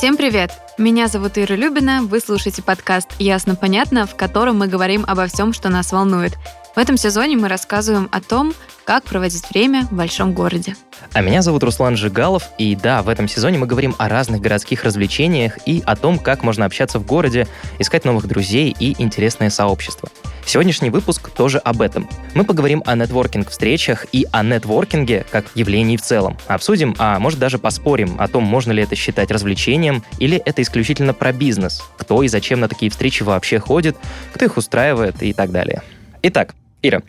Всем привет! Меня зовут Ира Любина, вы слушаете подкаст «Ясно-понятно», в котором мы говорим обо всем, что нас волнует. В этом сезоне мы рассказываем о том, как проводить время в большом городе. А меня зовут Руслан Жигалов, и да, в этом сезоне мы говорим о разных городских развлечениях и о том, как можно общаться в городе, искать новых друзей и интересное сообщество. Сегодняшний выпуск тоже об этом. Мы поговорим о нетворкинг-встречах и о нетворкинге как явлении в целом. Обсудим, а может даже поспорим о том, можно ли это считать развлечением или это исключительно про бизнес, кто и зачем на такие встречи вообще ходит, кто их устраивает и так далее. Итак, Ира,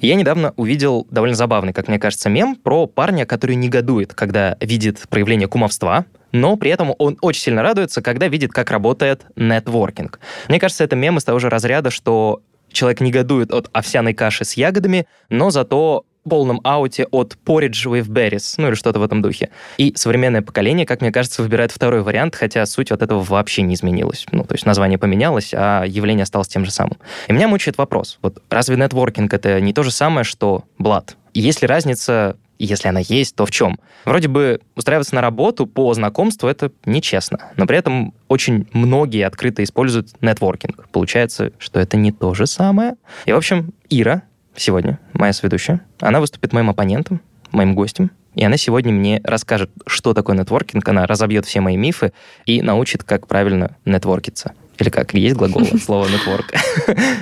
я недавно увидел довольно забавный, как мне кажется, мем про парня, который негодует, когда видит проявление кумовства, но при этом он очень сильно радуется, когда видит, как работает нетворкинг. Мне кажется, это мем из того же разряда, что человек негодует от овсяной каши с ягодами, но зато полном ауте от Porridge with Berries, ну или что-то в этом духе. И современное поколение, как мне кажется, выбирает второй вариант, хотя суть от этого вообще не изменилась. Ну, то есть название поменялось, а явление осталось тем же самым. И меня мучает вопрос, вот разве нетворкинг это не то же самое, что блат? Есть ли разница если она есть, то в чем? Вроде бы устраиваться на работу по знакомству это нечестно, но при этом очень многие открыто используют нетворкинг. Получается, что это не то же самое. И, в общем, Ира, сегодня, моя сведущая. Она выступит моим оппонентом, моим гостем, и она сегодня мне расскажет, что такое нетворкинг, она разобьет все мои мифы и научит, как правильно нетворкиться. Или как, есть глагол от слова нетворк?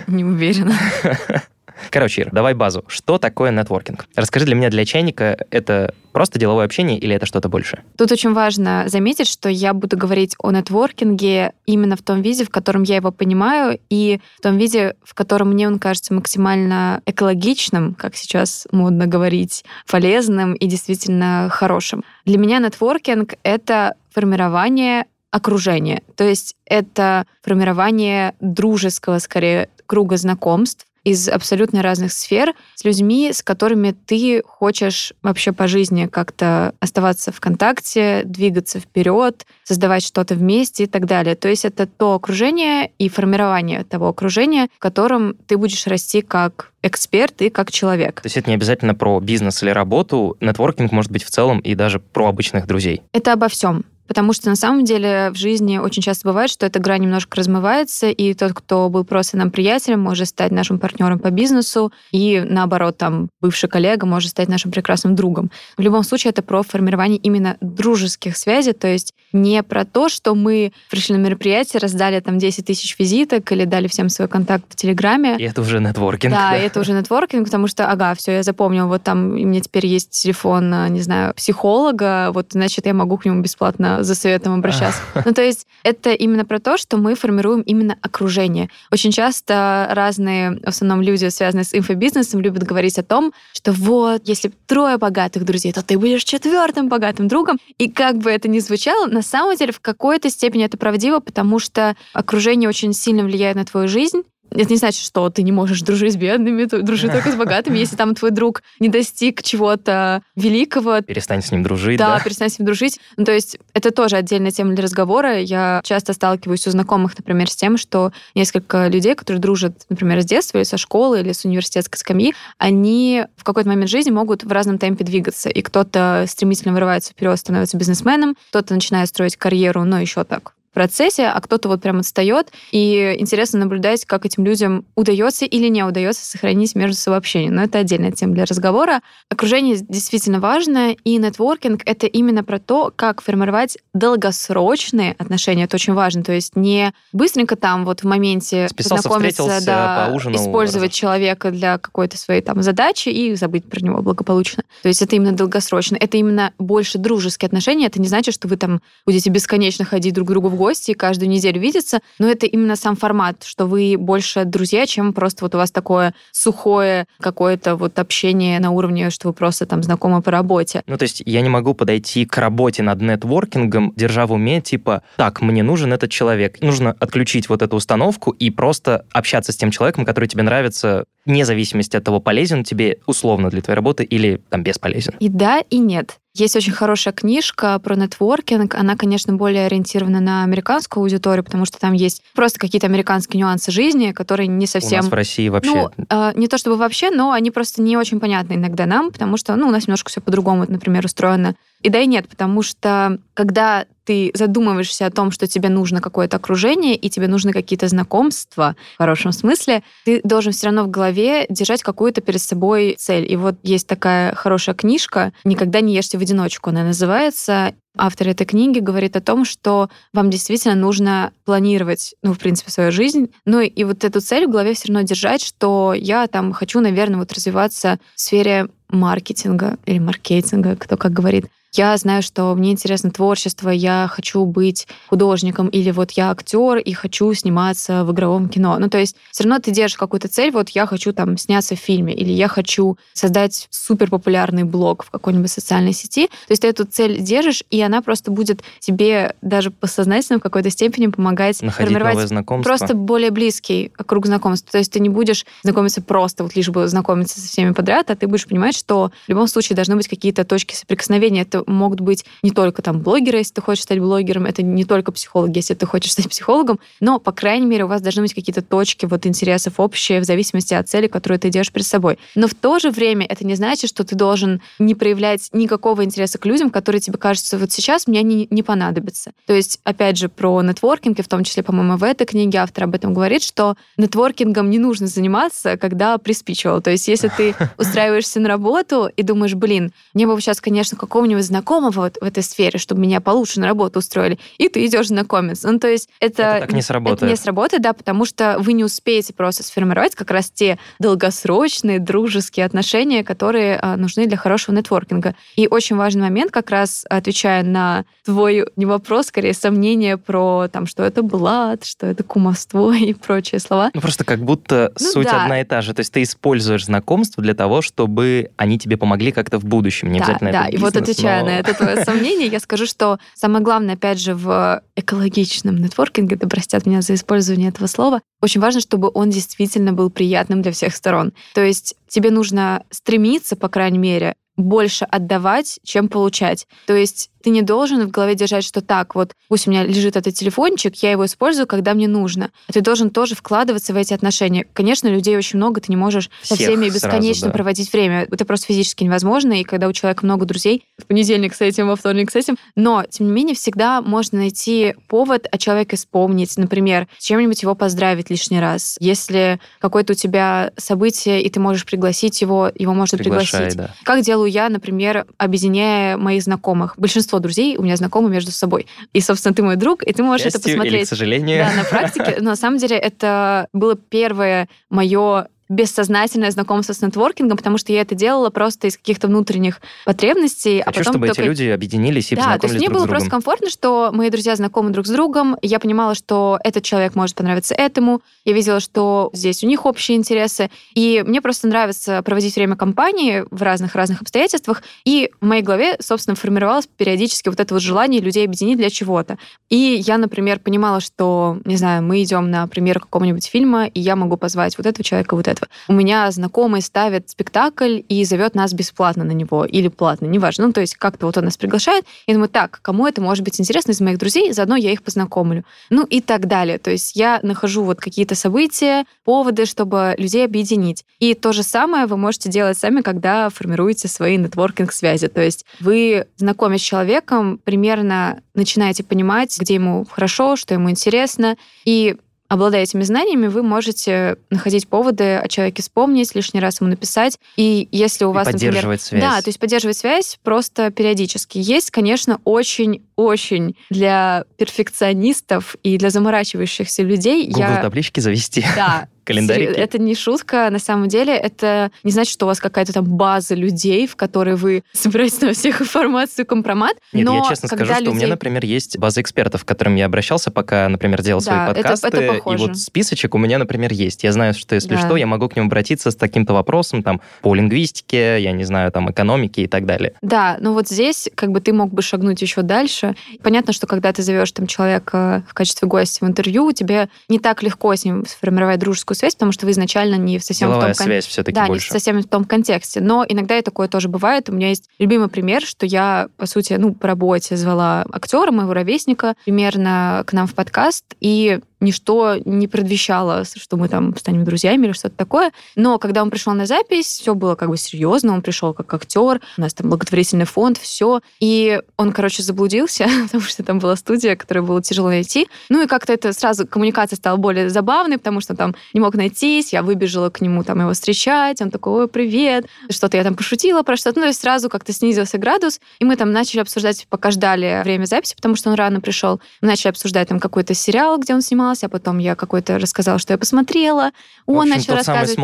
Не уверена. Короче, Ир, давай базу. Что такое нетворкинг? Расскажи для меня, для чайника, это просто деловое общение или это что-то больше? Тут очень важно заметить, что я буду говорить о нетворкинге именно в том виде, в котором я его понимаю, и в том виде, в котором мне он кажется максимально экологичным, как сейчас модно говорить, полезным и действительно хорошим. Для меня нетворкинг — это формирование окружения. То есть это формирование дружеского, скорее, круга знакомств, из абсолютно разных сфер с людьми, с которыми ты хочешь вообще по жизни как-то оставаться в контакте, двигаться вперед, создавать что-то вместе и так далее. То есть это то окружение и формирование того окружения, в котором ты будешь расти как эксперт и как человек. То есть это не обязательно про бизнес или работу, нетворкинг может быть в целом и даже про обычных друзей. Это обо всем. Потому что на самом деле в жизни очень часто бывает, что эта грань немножко размывается, и тот, кто был просто нам приятелем, может стать нашим партнером по бизнесу, и наоборот, там, бывший коллега может стать нашим прекрасным другом. В любом случае, это про формирование именно дружеских связей, то есть не про то, что мы пришли на мероприятие, раздали там 10 тысяч визиток или дали всем свой контакт в Телеграме. И это уже нетворкинг. Да, да. это уже нетворкинг, потому что, ага, все, я запомнил, вот там у меня теперь есть телефон, не знаю, психолога, вот, значит, я могу к нему бесплатно за советом обращаться. Ну, то есть это именно про то, что мы формируем именно окружение. Очень часто разные, в основном люди, связанные с инфобизнесом, любят говорить о том, что вот, если трое богатых друзей, то ты будешь четвертым богатым другом. И как бы это ни звучало, на самом деле в какой-то степени это правдиво, потому что окружение очень сильно влияет на твою жизнь, это не значит, что ты не можешь дружить с бедными, дружить только с богатыми. Если там твой друг не достиг чего-то великого... Перестань с ним дружить, да? Да, перестань с ним дружить. Ну, то есть это тоже отдельная тема для разговора. Я часто сталкиваюсь у знакомых, например, с тем, что несколько людей, которые дружат, например, с детства или со школы, или с университетской скамьи, они в какой-то момент жизни могут в разном темпе двигаться. И кто-то стремительно вырывается вперед, становится бизнесменом, кто-то начинает строить карьеру, но еще так процессе, а кто-то вот прям отстает. И интересно наблюдать, как этим людям удается или не удается сохранить между собой общение. Но это отдельная тема для разговора. Окружение действительно важно, и нетворкинг — это именно про то, как формировать долгосрочные отношения. Это очень важно. То есть не быстренько там вот в моменте Списался, знакомиться, да, поужинал, использовать раз... человека для какой-то своей там задачи и забыть про него благополучно. То есть это именно долгосрочно. Это именно больше дружеские отношения. Это не значит, что вы там будете бесконечно ходить друг к другу в гости каждую неделю видеться, но это именно сам формат, что вы больше друзья, чем просто вот у вас такое сухое какое-то вот общение на уровне, что вы просто там знакомы по работе. Ну, то есть я не могу подойти к работе над нетворкингом, держа в уме, типа, так, мне нужен этот человек. Нужно отключить вот эту установку и просто общаться с тем человеком, который тебе нравится, вне зависимости от того, полезен тебе условно для твоей работы или там бесполезен. И да, и нет. Есть очень хорошая книжка про нетворкинг. Она, конечно, более ориентирована на американскую аудиторию, потому что там есть просто какие-то американские нюансы жизни, которые не совсем... У нас в России вообще... Ну, э, не то чтобы вообще, но они просто не очень понятны иногда нам, потому что, ну, у нас немножко все по-другому, например, устроено И да, и нет, потому что когда ты задумываешься о том, что тебе нужно какое-то окружение и тебе нужны какие-то знакомства, в хорошем смысле, ты должен все равно в голове держать какую-то перед собой цель. И вот есть такая хорошая книжка «Никогда не ешьте в одиночку», она называется. Автор этой книги говорит о том, что вам действительно нужно планировать, ну, в принципе, свою жизнь. Ну, и вот эту цель в голове все равно держать, что я там хочу, наверное, вот развиваться в сфере маркетинга или маркетинга, кто как говорит я знаю, что мне интересно творчество, я хочу быть художником, или вот я актер и хочу сниматься в игровом кино. Ну, то есть все равно ты держишь какую-то цель, вот я хочу там сняться в фильме, или я хочу создать супер популярный блог в какой-нибудь социальной сети. То есть ты эту цель держишь, и она просто будет тебе даже подсознательно в какой-то степени помогать Находить формировать знакомства. просто более близкий круг знакомств. То есть ты не будешь знакомиться просто, вот лишь бы знакомиться со всеми подряд, а ты будешь понимать, что в любом случае должны быть какие-то точки соприкосновения. Это могут быть не только там блогеры, если ты хочешь стать блогером, это не только психологи, если ты хочешь стать психологом, но, по крайней мере, у вас должны быть какие-то точки вот интересов общие в зависимости от цели, которую ты идешь перед собой. Но в то же время это не значит, что ты должен не проявлять никакого интереса к людям, которые тебе кажутся вот сейчас мне они не понадобятся. То есть, опять же, про нетворкинг, и в том числе, по-моему, в этой книге автор об этом говорит, что нетворкингом не нужно заниматься, когда приспичивал. То есть, если ты устраиваешься на работу и думаешь, блин, мне бы сейчас, конечно, какого-нибудь знакомого вот в этой сфере, чтобы меня получше на работу устроили, и ты идешь знакомиться. Ну, то есть это... Это так не сработает. Это не сработает, да, потому что вы не успеете просто сформировать как раз те долгосрочные дружеские отношения, которые а, нужны для хорошего нетворкинга. И очень важный момент, как раз отвечая на твой не вопрос, скорее сомнение про там, что это блат, что это кумовство и прочие слова. Ну, просто как будто ну, суть да. одна и та же. То есть ты используешь знакомство для того, чтобы они тебе помогли как-то в будущем, не да, обязательно да. это бизнес, и вот отвечая но... на это твое сомнение, я скажу, что самое главное, опять же, в экологичном нетворкинге, да простят меня за использование этого слова, очень важно, чтобы он действительно был приятным для всех сторон. То есть тебе нужно стремиться, по крайней мере, больше отдавать, чем получать. То есть ты не должен в голове держать, что так, вот пусть у меня лежит этот телефончик, я его использую, когда мне нужно. Ты должен тоже вкладываться в эти отношения. Конечно, людей очень много, ты не можешь Всех со всеми бесконечно сразу, да. проводить время. Это просто физически невозможно, и когда у человека много друзей, в понедельник с этим, во вторник с этим. Но, тем не менее, всегда можно найти повод о человеке вспомнить. Например, чем-нибудь его поздравить лишний раз. Если какое-то у тебя событие, и ты можешь пригласить его, его можно Приглашай, пригласить. Да. Как делаю я, например, объединяя моих знакомых. Большинство большинство друзей у меня знакомы между собой. И, собственно, ты мой друг, и ты можешь Счастью это посмотреть. Или, к сожалению. Да, на практике. Но на самом деле это было первое мое бессознательное знакомство с нетворкингом, потому что я это делала просто из каких-то внутренних потребностей. А Хочу, а потом чтобы только... эти люди объединились и Да, то есть мне было просто комфортно, что мои друзья знакомы друг с другом. Я понимала, что этот человек может понравиться этому. Я видела, что здесь у них общие интересы. И мне просто нравится проводить время компании в разных-разных обстоятельствах. И в моей голове, собственно, формировалось периодически вот это вот желание людей объединить для чего-то. И я, например, понимала, что, не знаю, мы идем на премьеру какого-нибудь фильма, и я могу позвать вот этого человека, вот этого этого. У меня знакомый ставит спектакль и зовет нас бесплатно на него или платно, неважно. Ну, то есть как-то вот он нас приглашает. Я думаю, так, кому это может быть интересно из моих друзей, заодно я их познакомлю. Ну и так далее. То есть я нахожу вот какие-то события, поводы, чтобы людей объединить. И то же самое вы можете делать сами, когда формируете свои нетворкинг-связи. То есть вы, знакомясь с человеком, примерно начинаете понимать, где ему хорошо, что ему интересно, и обладая этими знаниями, вы можете находить поводы о человеке вспомнить, лишний раз ему написать. И если у вас, и поддерживать например... связь. Да, то есть поддерживать связь просто периодически. Есть, конечно, очень-очень для перфекционистов и для заморачивающихся людей. Google я... таблички завести. Да, календарики. Это не шутка, на самом деле. Это не значит, что у вас какая-то там база людей, в которой вы собираете на всех информацию компромат. Нет, но я честно скажу, людей... что у меня, например, есть база экспертов, к которым я обращался, пока, например, делал да, свои подкасты. Это, это похоже. И вот списочек у меня, например, есть. Я знаю, что если да. что, я могу к ним обратиться с таким-то вопросом, там, по лингвистике, я не знаю, там, экономике и так далее. Да, но вот здесь как бы ты мог бы шагнуть еще дальше. Понятно, что когда ты зовешь там человека в качестве гостя в интервью, тебе не так легко с ним сформировать дружескую дружескую связь, потому что вы изначально не в совсем Деловая в том связь все-таки да, больше. не совсем в том контексте. Но иногда и такое тоже бывает. У меня есть любимый пример, что я, по сути, ну, по работе звала актера, моего ровесника, примерно к нам в подкаст, и ничто не предвещало, что мы там станем друзьями или что-то такое. Но когда он пришел на запись, все было как бы серьезно, он пришел как актер, у нас там благотворительный фонд, все. И он, короче, заблудился, потому что там была студия, которую было тяжело найти. Ну и как-то это сразу коммуникация стала более забавной, потому что там не мог найтись, я выбежала к нему там его встречать, он такой, ой, привет, что-то я там пошутила про что-то, ну, есть сразу как-то снизился градус, и мы там начали обсуждать, пока ждали время записи, потому что он рано пришел, начали обсуждать там какой-то сериал, где он снимался, а потом я какой-то рассказала, что я посмотрела, он В общем, начал тот рассказывать. самый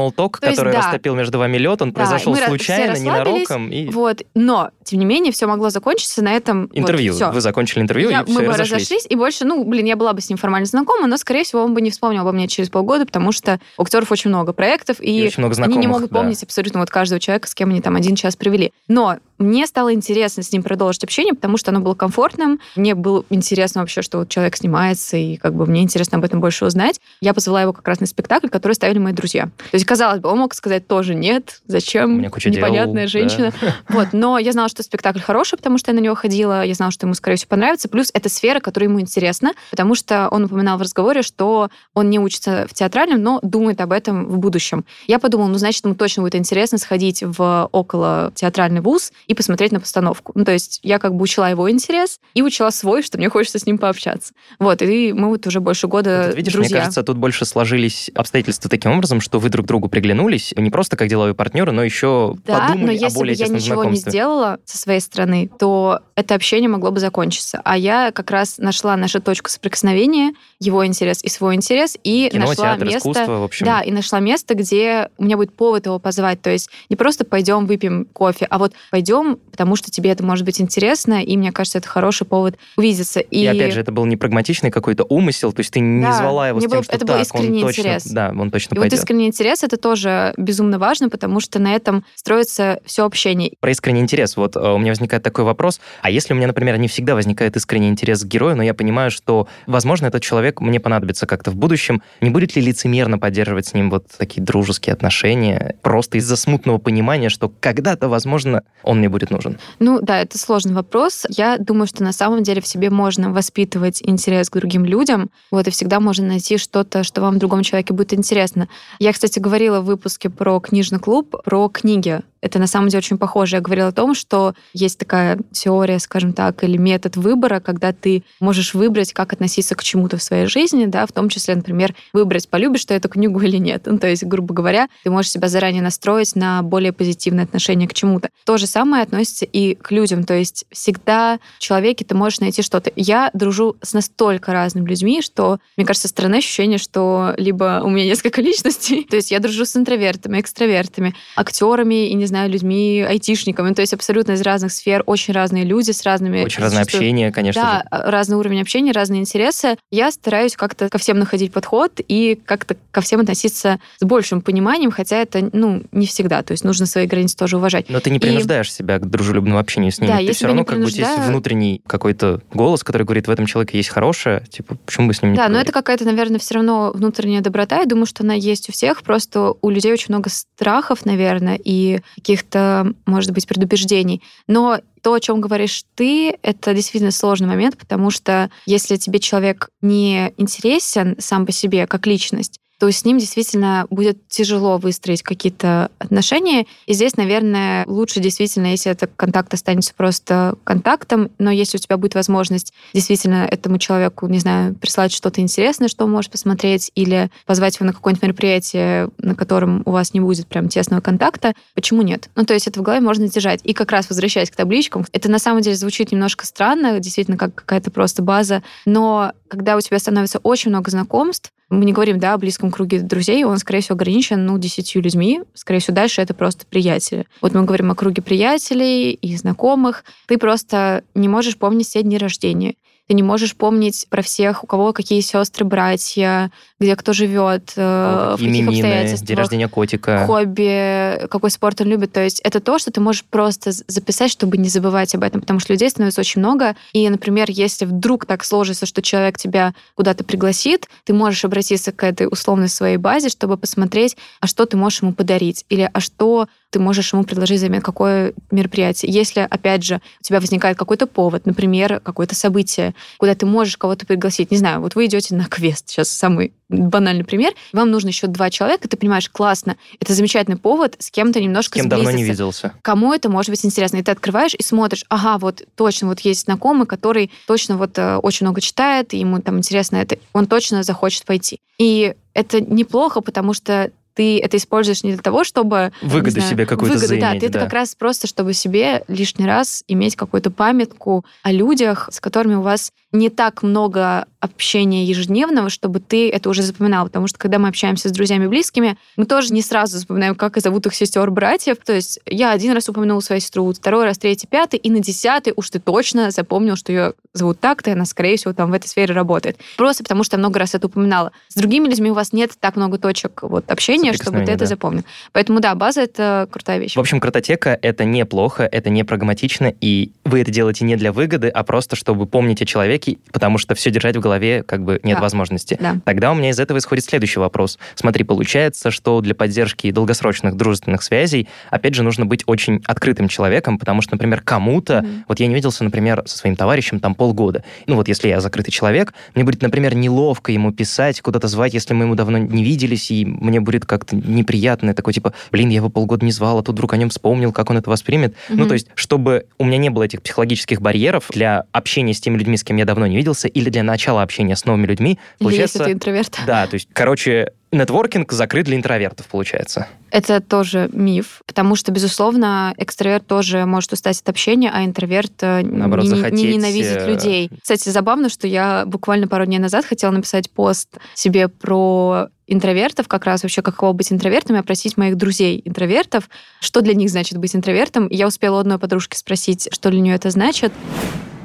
есть, который да. растопил между вами лед, он Да, произошел все случайно, ненароком. И... Вот, но, тем не менее, все могло закончиться на этом. Интервью. Вот, всё. Вы закончили интервью, Я- и все, мы бы разошлись. разошлись, и больше, ну, блин, я была бы с ним формально знакома, но, скорее всего, он бы не вспомнил обо мне через полгода, потому что у актеров очень много проектов, и, И очень много они не могут да. помнить абсолютно вот каждого человека, с кем они там один час провели. Но мне стало интересно с ним продолжить общение, потому что оно было комфортным. Мне было интересно вообще, что вот человек снимается, и как бы мне интересно об этом больше узнать. Я позвала его как раз на спектакль, который ставили мои друзья. То есть, казалось бы, он мог сказать тоже нет, зачем, меня куча дел, непонятная да. женщина. Вот, но я знала, что спектакль хороший, потому что я на него ходила, я знала, что ему, скорее всего, понравится. Плюс это сфера, которая ему интересна, потому что он упоминал в разговоре, что он не учится в театральном, но думает об этом в будущем. Я подумала, ну, значит, ему точно будет интересно сходить в около театральный вуз и посмотреть на постановку. Ну, то есть я как бы учила его интерес и учила свой, что мне хочется с ним пообщаться. Вот, и мы вот уже больше года Вот видишь, друзья. мне кажется, тут больше сложились обстоятельства таким образом, что вы друг другу приглянулись, не просто как деловые партнеры, но еще Да, но подумали о если бы более я тесном ничего не сделала со своей стороны, то это общение могло бы закончиться. А я как раз нашла нашу точку соприкосновения, его интерес и свой интерес, и Кино, нашла театр, место... искусство, в общем. Да, и нашла место, где у меня будет повод его позвать. То есть не просто пойдем выпьем кофе, а вот пойдем, потому что тебе это может быть интересно, и мне кажется, это хороший повод увидеться. И... опять же, это был не прагматичный какой-то умысел, то есть ты не Да, звала его с тем, был- что это был так, искренний он точно, интерес. да, он точно И вот пойдет. искренний интерес это тоже безумно важно, потому что на этом строится все общение. Про искренний интерес. Вот э, у меня возникает такой вопрос. А если у меня, например, не всегда возникает искренний интерес к герою, но я понимаю, что, возможно, этот человек мне понадобится как-то в будущем, не будет ли лицемерно поддерживать с ним вот такие дружеские отношения, просто из-за смутного понимания, что когда-то, возможно, он мне будет нужен? Ну да, это сложный вопрос. Я думаю, что на самом деле в себе можно воспитывать интерес к другим людям. Вот и всегда можно найти что-то, что вам в другом человеке будет интересно. Я, кстати, говорила в выпуске про книжный клуб, про книги. Это на самом деле очень похоже. Я говорила о том, что есть такая теория, скажем так, или метод выбора, когда ты можешь выбрать, как относиться к чему-то в своей жизни, да, в том числе, например, выбрать, полюбишь ты эту книгу или нет. Ну, то есть, грубо говоря, ты можешь себя заранее настроить на более позитивное отношение к чему-то. То же самое относится и к людям. То есть всегда в человеке ты можешь найти что-то. Я дружу с настолько разными людьми, что, мне кажется, стороны ощущение, что либо у меня несколько личностей, то есть я дружу с интровертами, экстравертами, актерами и, не знаю, людьми, айтишниками, то есть абсолютно из разных сфер, очень разные люди с разными... Очень разное общение, конечно да, же. разный уровень общения, разные интересы. Я стараюсь как-то ко всем находить подход и как-то ко всем относиться с большим пониманием, хотя это, ну, не всегда. То есть нужно свои границы тоже уважать. Но ты не И- принуждаешь себя к дружелюбному общению с ними. Да, ты все равно как бы есть внутренний какой-то голос, который говорит, в этом человеке есть хорошее, типа, почему бы с ним не Да, но это какая-то, наверное, все равно внутренняя доброта. Я думаю, что она есть у всех. Просто у людей очень много страхов, наверное, и каких-то, может быть, предубеждений. Но то, о чем говоришь ты, это действительно сложный момент, потому что если тебе человек не интересен сам по себе как личность, то с ним действительно будет тяжело выстроить какие-то отношения. И здесь, наверное, лучше действительно, если этот контакт останется просто контактом, но если у тебя будет возможность действительно этому человеку, не знаю, прислать что-то интересное, что он может посмотреть, или позвать его на какое-нибудь мероприятие, на котором у вас не будет прям тесного контакта, почему нет? Ну, то есть это в голове можно держать. И как раз возвращаясь к табличкам, это на самом деле звучит немножко странно, действительно, как какая-то просто база, но когда у тебя становится очень много знакомств, мы не говорим, да, о близком круге друзей, он, скорее всего, ограничен, ну, десятью людьми. Скорее всего, дальше это просто приятели. Вот мы говорим о круге приятелей и знакомых. Ты просто не можешь помнить все дни рождения. Ты не можешь помнить про всех, у кого какие сестры, братья, где кто живет, кого в каких обстоятельствах день рождения котика. хобби, какой спорт он любит. То есть это то, что ты можешь просто записать, чтобы не забывать об этом, потому что людей становится очень много. И, например, если вдруг так сложится, что человек тебя куда-то пригласит, ты можешь обратиться к этой условной своей базе, чтобы посмотреть, а что ты можешь ему подарить, или а что ты можешь ему предложить взамен какое мероприятие. Если, опять же, у тебя возникает какой-то повод, например, какое-то событие, куда ты можешь кого-то пригласить, не знаю, вот вы идете на квест, сейчас самый банальный пример, вам нужно еще два человека, ты понимаешь, классно, это замечательный повод с кем-то немножко с кем давно не виделся. Кому это может быть интересно? И ты открываешь и смотришь, ага, вот точно, вот есть знакомый, который точно вот э, очень много читает, и ему там интересно это, он точно захочет пойти. И это неплохо, потому что ты это используешь не для того, чтобы... Выгоду знаю, себе какую-то выгоду, заиметь, да. Ты да. это как раз просто, чтобы себе лишний раз иметь какую-то памятку о людях, с которыми у вас не так много общения ежедневного, чтобы ты это уже запоминал. Потому что когда мы общаемся с друзьями близкими, мы тоже не сразу запоминаем, как зовут их сестер, братьев. То есть я один раз упомянул свою сестру, второй раз, третий, пятый, и на десятый уж ты точно запомнил, что ее зовут так-то, и она, скорее всего, там в этой сфере работает. Просто потому что я много раз это упоминала. С другими людьми у вас нет так много точек вот, общения, чтобы ты это да. запомнил. Поэтому да, база — это крутая вещь. В общем, картотека — это неплохо, это не прагматично, и вы это делаете не для выгоды, а просто чтобы помнить о человеке, человеке, потому что все держать в голове как бы нет да. возможности. Да. Тогда у меня из этого исходит следующий вопрос. Смотри, получается, что для поддержки долгосрочных дружественных связей, опять же, нужно быть очень открытым человеком, потому что, например, кому-то, mm-hmm. вот я не виделся, например, со своим товарищем там полгода. Ну вот если я закрытый человек, мне будет, например, неловко ему писать, куда-то звать, если мы ему давно не виделись, и мне будет как-то неприятно, такой типа, блин, я его полгода не звал, а тут вдруг о нем вспомнил, как он это воспримет. Mm-hmm. Ну то есть, чтобы у меня не было этих психологических барьеров для общения с теми людьми, с кем я давно не виделся, или для начала общения с новыми людьми. Получается, или если ты интроверт. Да, то есть, короче, нетворкинг закрыт для интровертов, получается. Это тоже миф, потому что, безусловно, экстраверт тоже может устать от общения, а интроверт э, Наоборот, не, захотеть... не ненавидит э, людей. Кстати, забавно, что я буквально пару дней назад хотела написать пост себе про интровертов, как раз вообще каково быть интровертом, и опросить моих друзей интровертов, что для них значит быть интровертом. Я успела одной подружки спросить, что для нее это значит.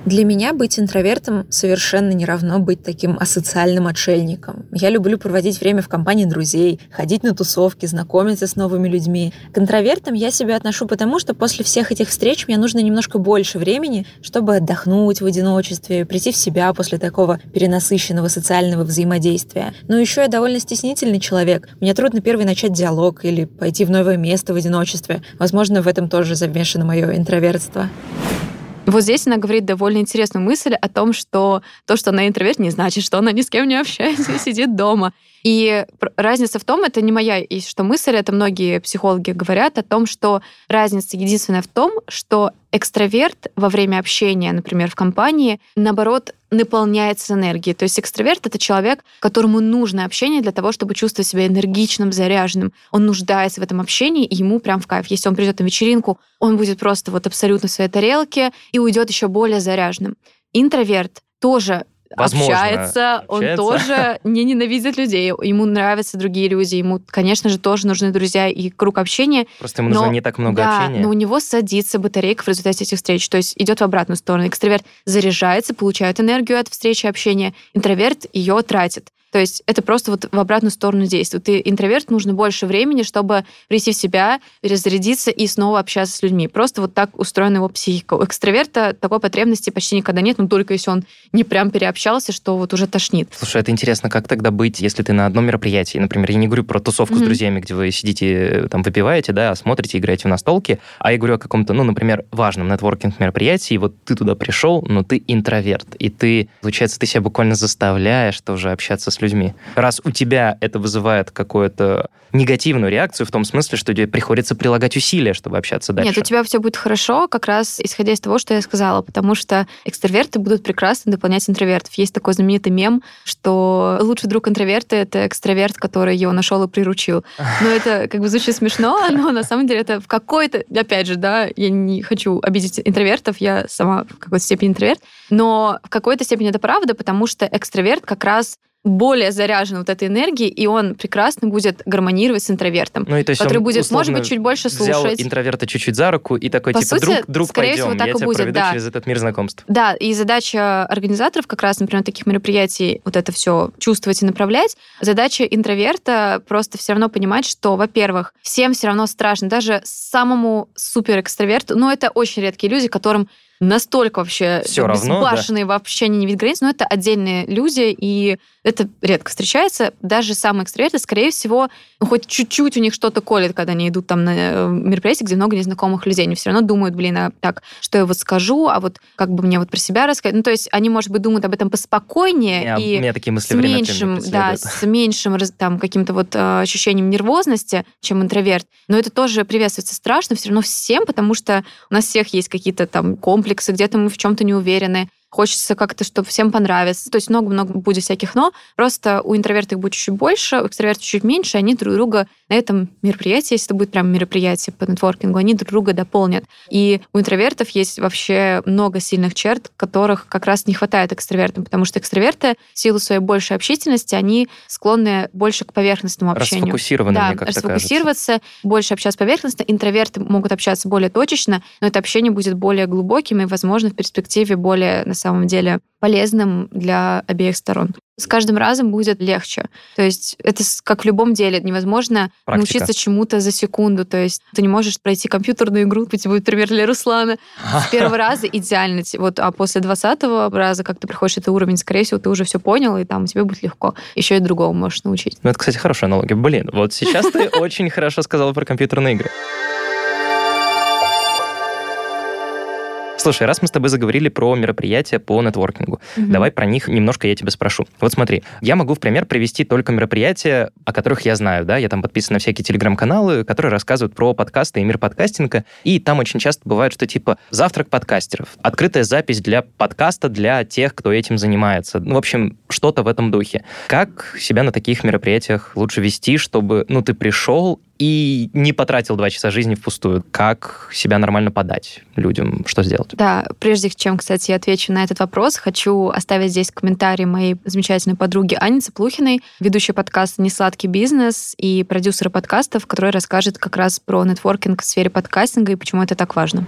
Для меня быть интровертом совершенно не равно быть таким асоциальным отшельником. Я люблю проводить время в компании друзей, ходить на тусовки, знакомиться с новыми людьми. К интровертам я себя отношу потому, что после всех этих встреч мне нужно немножко больше времени, чтобы отдохнуть в одиночестве, прийти в себя после такого перенасыщенного социального взаимодействия. Но еще я довольно стеснительный человек. Мне трудно первый начать диалог или пойти в новое место в одиночестве. Возможно, в этом тоже замешано мое интровертство. Вот здесь она говорит довольно интересную мысль о том, что то, что она интроверт, не значит, что она ни с кем не общается и сидит дома. И разница в том, это не моя и что мысль, это многие психологи говорят о том, что разница единственная в том, что экстраверт во время общения, например, в компании, наоборот, наполняется энергией. То есть экстраверт — это человек, которому нужно общение для того, чтобы чувствовать себя энергичным, заряженным. Он нуждается в этом общении, и ему прям в кайф. Если он придет на вечеринку, он будет просто вот абсолютно в своей тарелке и уйдет еще более заряженным. Интроверт тоже Возможно, общается, он тоже не ненавидит людей, ему нравятся другие люди, ему, конечно же, тоже нужны друзья и круг общения. Просто ему нужно не так много да, общения. но у него садится батарейка в результате этих встреч, то есть идет в обратную сторону. Экстраверт заряжается, получает энергию от встречи общения, интроверт ее тратит. То есть это просто вот в обратную сторону действует. Ты интроверт, нужно больше времени, чтобы прийти в себя, перезарядиться и снова общаться с людьми. Просто вот так устроена его психика. У экстраверта такой потребности почти никогда нет, но только если он не прям переобщался, что вот уже тошнит. Слушай, это интересно, как тогда быть, если ты на одном мероприятии, например, я не говорю про тусовку mm-hmm. с друзьями, где вы сидите, там, выпиваете, да, смотрите, играете в настолки, а я говорю о каком-то, ну, например, важном нетворкинг мероприятии, вот ты туда пришел, но ты интроверт, и ты, получается, ты себя буквально заставляешь тоже общаться с людьми. Раз у тебя это вызывает какую-то негативную реакцию в том смысле, что тебе приходится прилагать усилия, чтобы общаться дальше. Нет, у тебя все будет хорошо, как раз исходя из того, что я сказала, потому что экстраверты будут прекрасно дополнять интровертов. Есть такой знаменитый мем, что лучший друг интроверта — это экстраверт, который его нашел и приручил. Но это как бы звучит смешно, но на самом деле это в какой-то, опять же, да, я не хочу обидеть интровертов, я сама в какой-то степени интроверт, но в какой-то степени это правда, потому что экстраверт как раз более заряжен вот этой энергией, и он прекрасно будет гармонировать с интровертом, ну, и то есть который будет, может быть, чуть больше слушать. Взял интроверта чуть-чуть за руку и такой, По типа, сути, друг, друг, скорее пойдем, всего, так я и тебя будет, проведу да. через этот мир знакомств. Да, и задача организаторов как раз, например, таких мероприятий вот это все чувствовать и направлять. Задача интроверта просто все равно понимать, что, во-первых, всем все равно страшно, даже самому супер экстраверту, но это очень редкие люди, которым настолько вообще Все равно, безбашенные да. вообще не видят границ, но это отдельные люди, и это редко встречается. Даже самые экстраверты, скорее всего, ну, хоть чуть-чуть у них что-то колет, когда они идут там на э, мероприятие, где много незнакомых людей. Они все равно думают, блин, а так, что я вот скажу, а вот как бы мне вот про себя рассказать. Ну, то есть они, может быть, думают об этом поспокойнее я, и у меня такие мысли с меньшим, да, с меньшим там каким-то вот э, ощущением нервозности, чем интроверт. Но это тоже приветствуется страшно все равно всем, потому что у нас всех есть какие-то там комплексы, где-то мы в чем-то не уверены хочется как-то, чтобы всем понравиться. То есть много-много будет всяких «но». Просто у интровертов будет чуть больше, у экстравертов чуть меньше, они друг друга на этом мероприятии, если это будет прям мероприятие по нетворкингу, они друг друга дополнят. И у интровертов есть вообще много сильных черт, которых как раз не хватает экстравертам, потому что экстраверты в силу своей большей общительности, они склонны больше к поверхностному общению. Расфокусированы, да, мне как-то расфокусироваться, кажется. больше общаться поверхностно. Интроверты могут общаться более точечно, но это общение будет более глубоким и, возможно, в перспективе более, на самом деле, полезным для обеих сторон. С каждым разом будет легче. То есть это как в любом деле. Невозможно Практика. научиться чему-то за секунду. То есть ты не можешь пройти компьютерную игру, пусть будет пример для Руслана. С первого раза идеально. Вот, а после двадцатого раза, как ты приходишь этот уровень, скорее всего, ты уже все понял, и там тебе будет легко. Еще и другого можешь научить. Ну, это, кстати, хорошая аналогия. Блин, вот сейчас ты очень хорошо сказала про компьютерные игры. Слушай, раз мы с тобой заговорили про мероприятия по нетворкингу, угу. давай про них немножко я тебя спрошу. Вот смотри, я могу в пример привести только мероприятия, о которых я знаю, да, я там подписан на всякие телеграм-каналы, которые рассказывают про подкасты и мир подкастинга, и там очень часто бывает, что типа завтрак подкастеров, открытая запись для подкаста для тех, кто этим занимается. Ну, в общем, что-то в этом духе. Как себя на таких мероприятиях лучше вести, чтобы, ну, ты пришел и не потратил два часа жизни впустую. Как себя нормально подать людям? Что сделать? Да, прежде чем, кстати, я отвечу на этот вопрос, хочу оставить здесь комментарий моей замечательной подруги Ани Цыплухиной, ведущей подкаста «Несладкий бизнес» и продюсера подкастов, который расскажет как раз про нетворкинг в сфере подкастинга и почему это так важно.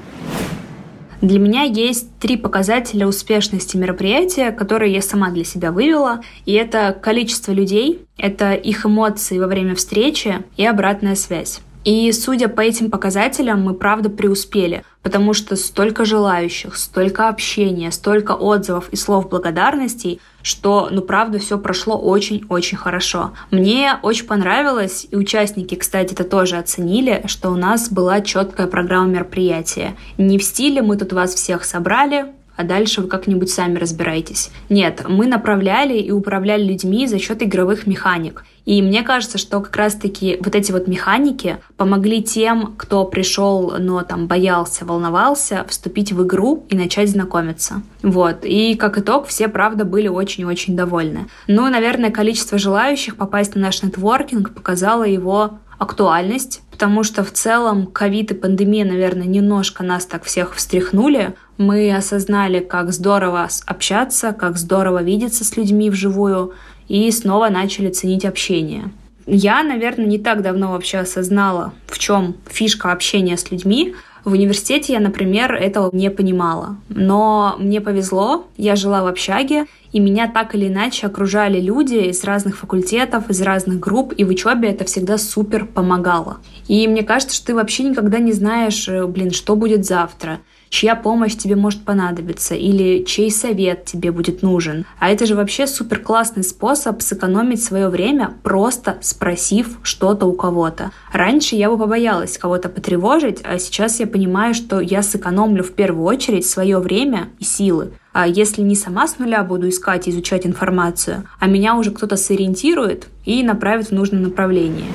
Для меня есть три показателя успешности мероприятия, которые я сама для себя вывела. И это количество людей, это их эмоции во время встречи и обратная связь. И судя по этим показателям, мы правда преуспели, потому что столько желающих, столько общения, столько отзывов и слов благодарностей, что, ну, правда, все прошло очень-очень хорошо. Мне очень понравилось, и участники, кстати, это тоже оценили, что у нас была четкая программа мероприятия. Не в стиле «мы тут вас всех собрали», а дальше вы как-нибудь сами разбирайтесь. Нет, мы направляли и управляли людьми за счет игровых механик. И мне кажется, что как раз-таки вот эти вот механики помогли тем, кто пришел, но там боялся, волновался, вступить в игру и начать знакомиться. Вот. И как итог, все, правда, были очень-очень довольны. Ну, наверное, количество желающих попасть на наш нетворкинг показало его актуальность, потому что в целом ковид и пандемия, наверное, немножко нас так всех встряхнули. Мы осознали, как здорово общаться, как здорово видеться с людьми вживую, и снова начали ценить общение. Я, наверное, не так давно вообще осознала, в чем фишка общения с людьми. В университете я, например, этого не понимала. Но мне повезло, я жила в общаге, и меня так или иначе окружали люди из разных факультетов, из разных групп, и в учебе это всегда супер помогало. И мне кажется, что ты вообще никогда не знаешь, э, блин, что будет завтра чья помощь тебе может понадобиться или чей совет тебе будет нужен. А это же вообще супер классный способ сэкономить свое время, просто спросив что-то у кого-то. Раньше я бы побоялась кого-то потревожить, а сейчас я понимаю, что я сэкономлю в первую очередь свое время и силы. А если не сама с нуля буду искать и изучать информацию, а меня уже кто-то сориентирует и направит в нужное направление.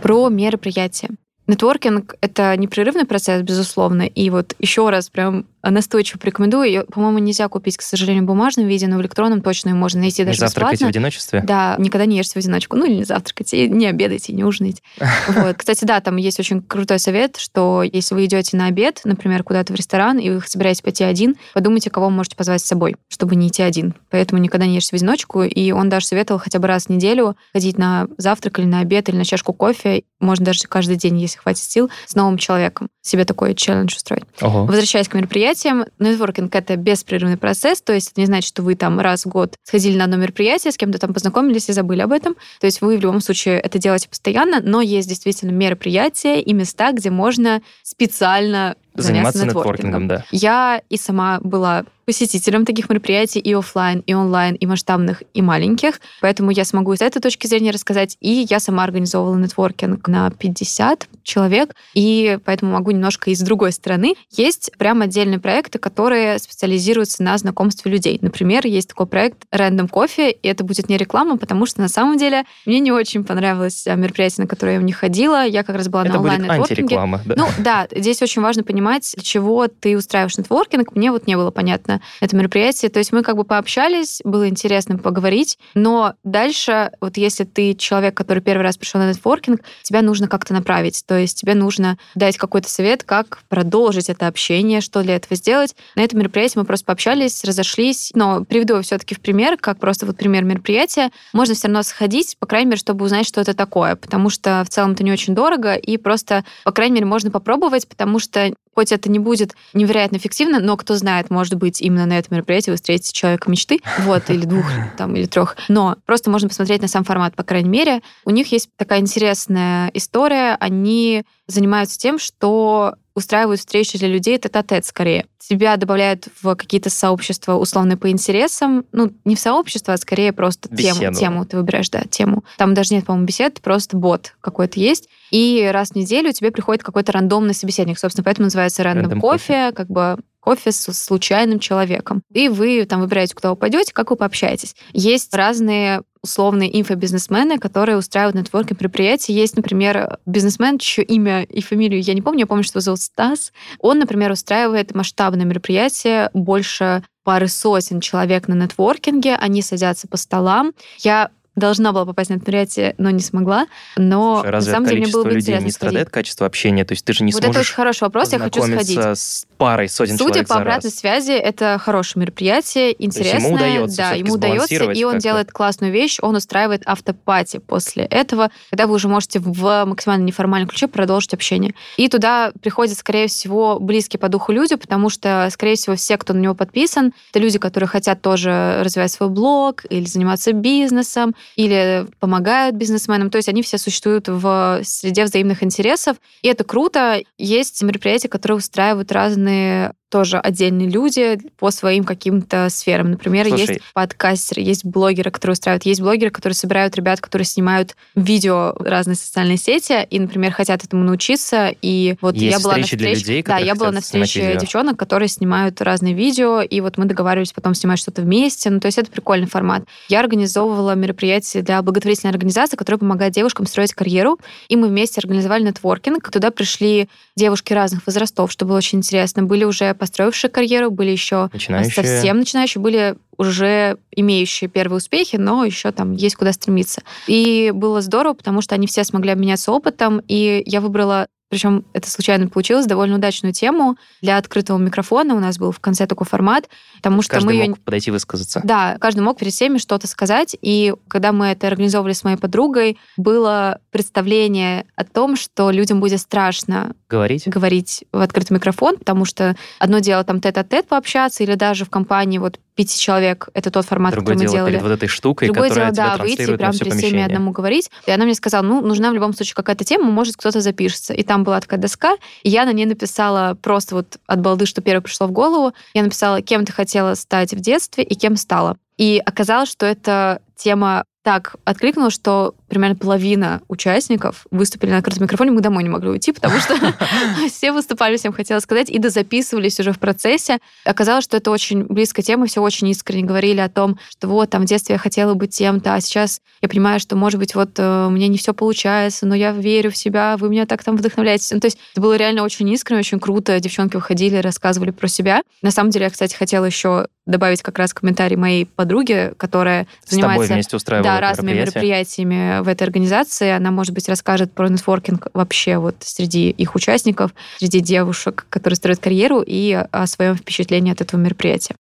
Про мероприятия. Нетворкинг — это непрерывный процесс, безусловно. И вот еще раз прям настойчиво порекомендую. Ее, по-моему, нельзя купить, к сожалению, в бумажном виде, но в электронном точно ее можно найти даже завтракайте бесплатно. в одиночестве? Да, никогда не ешьте в одиночку. Ну, или не завтракайте, не обедайте, не ужинайте. Вот. Кстати, да, там есть очень крутой совет, что если вы идете на обед, например, куда-то в ресторан, и вы собираетесь пойти один, подумайте, кого вы можете позвать с собой, чтобы не идти один. Поэтому никогда не ешьте в одиночку. И он даже советовал хотя бы раз в неделю ходить на завтрак или на обед, или на чашку кофе. Можно даже каждый день, если хватит сил, с новым человеком. Себе такой челлендж устроить. Ого. Возвращаясь к мероприятию, мероприятием. Нетворкинг — это беспрерывный процесс, то есть это не значит, что вы там раз в год сходили на одно мероприятие, с кем-то там познакомились и забыли об этом. То есть вы в любом случае это делаете постоянно, но есть действительно мероприятия и места, где можно специально заниматься нетворкингом. да. Я и сама была посетителем таких мероприятий и офлайн, и онлайн, и масштабных, и маленьких. Поэтому я смогу с этой точки зрения рассказать. И я сама организовывала нетворкинг на 50 человек, и поэтому могу немножко и с другой стороны. Есть прям отдельные проекты, которые специализируются на знакомстве людей. Например, есть такой проект Random Coffee, и это будет не реклама, потому что на самом деле мне не очень понравилось мероприятие, на которое я не ходила. Я как раз была это на онлайн-нетворкинге. Да? Ну да, здесь очень важно понимать, для чего ты устраиваешь нетворкинг. Мне вот не было понятно, это мероприятие. То есть мы как бы пообщались, было интересно поговорить, но дальше, вот если ты человек, который первый раз пришел на нетворкинг, тебя нужно как-то направить. То есть тебе нужно дать какой-то совет, как продолжить это общение, что для этого сделать. На этом мероприятии мы просто пообщались, разошлись, но приведу все-таки в пример, как просто вот пример мероприятия. Можно все равно сходить, по крайней мере, чтобы узнать, что это такое, потому что в целом это не очень дорого, и просто, по крайней мере, можно попробовать, потому что хоть это не будет невероятно эффективно, но кто знает, может быть, именно на этом мероприятии вы встретите человека мечты, вот, или двух, там, или трех. Но просто можно посмотреть на сам формат, по крайней мере. У них есть такая интересная история. Они занимаются тем, что устраивают встречи для людей это тет скорее. Тебя добавляют в какие-то сообщества условно по интересам. Ну, не в сообщество, а скорее просто Беседу. тему. Тему ты выбираешь, да, тему. Там даже нет, по-моему, бесед, просто бот какой-то есть. И раз в неделю тебе приходит какой-то рандомный собеседник. Собственно, поэтому называется рандом кофе, как бы кофе с случайным человеком. И вы там выбираете, куда вы пойдете, как вы пообщаетесь. Есть разные условные инфобизнесмены, которые устраивают нетворкинг мероприятия. Есть, например, бизнесмен, чье имя и фамилию я не помню, я помню, что его зовут Стас. Он, например, устраивает масштабное мероприятие, больше пары сотен человек на нетворкинге, они садятся по столам. Я должна была попасть на мероприятие, но не смогла. Но Слушай, разве на самом деле мне было бы людей интересно не страдает сходить. качество общения? То есть ты же не вот сможешь это очень хороший вопрос, я хочу сходить. с парой сотен Судя человек по обратной раз. связи, это хорошее мероприятие, интересное. ему удается да, ему удается, и он делает классную вещь, он устраивает автопати после этого, когда вы уже можете в максимально неформальном ключе продолжить общение. И туда приходят, скорее всего, близкие по духу люди, потому что, скорее всего, все, кто на него подписан, это люди, которые хотят тоже развивать свой блог или заниматься бизнесом, или помогают бизнесменам. То есть они все существуют в среде взаимных интересов, и это круто. Есть мероприятия, которые устраивают разные тоже отдельные люди по своим каким-то сферам. Например, Слушай. есть подкастеры, есть блогеры, которые устраивают, есть блогеры, которые собирают ребят, которые снимают видео в разные социальные сети и, например, хотят этому научиться. И вот Есть я была на встрече, людей, да, я была на встрече девчонок, которые снимают разные видео, и вот мы договаривались потом снимать что-то вместе. Ну, то есть это прикольный формат. Я организовывала мероприятие для благотворительной организации, которая помогает девушкам строить карьеру, и мы вместе организовали нетворкинг. Туда пришли девушки разных возрастов, что было очень интересно. Были уже построившие карьеру, были еще Начинающие. совсем начинающие, были уже имеющие первые успехи, но еще там есть куда стремиться. И было здорово, потому что они все смогли обменяться опытом, и я выбрала причем это случайно получилось, довольно удачную тему для открытого микрофона. У нас был в конце такой формат, потому что Каждый мы ее мог подойти высказаться. да, каждый мог перед всеми что-то сказать. И когда мы это организовывали с моей подругой, было представление о том, что людям будет страшно Говорить? говорить в открытый микрофон, потому что одно дело там тет-а-тет пообщаться, или даже в компании вот пяти человек, это тот формат, Другое который мы делали. перед вот этой штукой, Другое которая дело, да, выйти прям перед всеми одному говорить. И она мне сказала, ну, нужна в любом случае какая-то тема, может, кто-то запишется. И там была такая доска, и я на ней написала просто вот от балды, что первое пришло в голову. Я написала, кем ты хотела стать в детстве и кем стала. И оказалось, что эта тема так откликнулась, что примерно половина участников выступили на открытом микрофоне, мы домой не могли уйти, потому что все выступали, всем хотела сказать, и дозаписывались уже в процессе. Оказалось, что это очень близкая тема, все очень искренне говорили о том, что вот там в детстве я хотела быть тем-то, а сейчас я понимаю, что, может быть, вот э, у меня не все получается, но я верю в себя, вы меня так там вдохновляете. Ну, то есть это было реально очень искренне, очень круто. Девчонки выходили, рассказывали про себя. На самом деле, я, кстати, хотела еще добавить как раз комментарий моей подруги, которая С тобой занимается вместе устраивала да, разными мероприятиями в этой организации. Она, может быть, расскажет про нетворкинг вообще вот среди их участников, среди девушек, которые строят карьеру, и о своем впечатлении от этого мероприятия.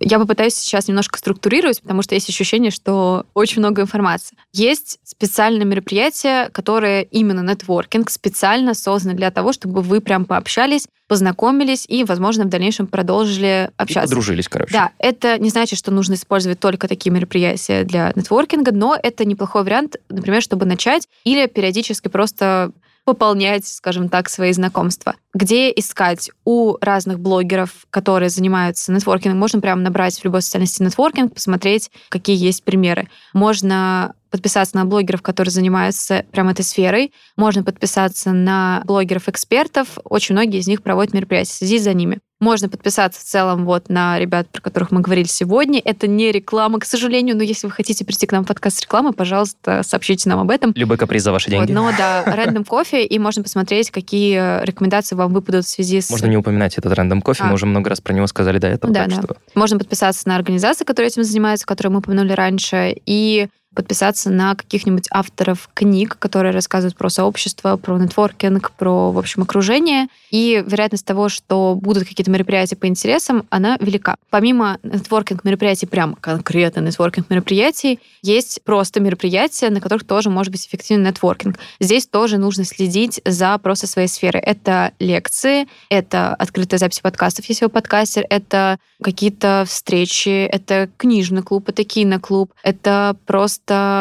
Я попытаюсь сейчас немножко структурировать, потому что есть ощущение, что очень много информации. Есть специальные мероприятия, которые именно нетворкинг, специально созданы для того, чтобы вы прям пообщались, познакомились и, возможно, в дальнейшем продолжили общаться. И подружились, короче. Да, это не значит, что нужно использовать только такие мероприятия для нетворкинга, но это неплохой вариант, например, чтобы начать или периодически просто пополнять, скажем так, свои знакомства. Где искать? У разных блогеров, которые занимаются нетворкингом, можно прямо набрать в любой социальной сети нетворкинг, посмотреть, какие есть примеры. Можно подписаться на блогеров, которые занимаются прямо этой сферой. Можно подписаться на блогеров-экспертов. Очень многие из них проводят мероприятия. Следить за ними. Можно подписаться в целом вот на ребят, про которых мы говорили сегодня. Это не реклама, к сожалению, но если вы хотите прийти к нам в подкаст с рекламой, пожалуйста, сообщите нам об этом. Любой каприз за ваши деньги. Вот, но да, Random кофе, и можно посмотреть, какие рекомендации вам выпадут в связи с... Можно не упоминать этот Random кофе, а. мы уже много раз про него сказали до этого. Да, да. Что... Можно подписаться на организации, которые этим занимаются, которые мы упомянули раньше, и подписаться на каких-нибудь авторов книг, которые рассказывают про сообщество, про нетворкинг, про, в общем, окружение. И вероятность того, что будут какие-то мероприятия по интересам, она велика. Помимо нетворкинг-мероприятий, прям конкретно нетворкинг-мероприятий, есть просто мероприятия, на которых тоже может быть эффективный нетворкинг. Здесь тоже нужно следить за просто своей сферой. Это лекции, это открытая запись подкастов, если вы подкастер, это какие-то встречи, это книжный клуб, это киноклуб, это просто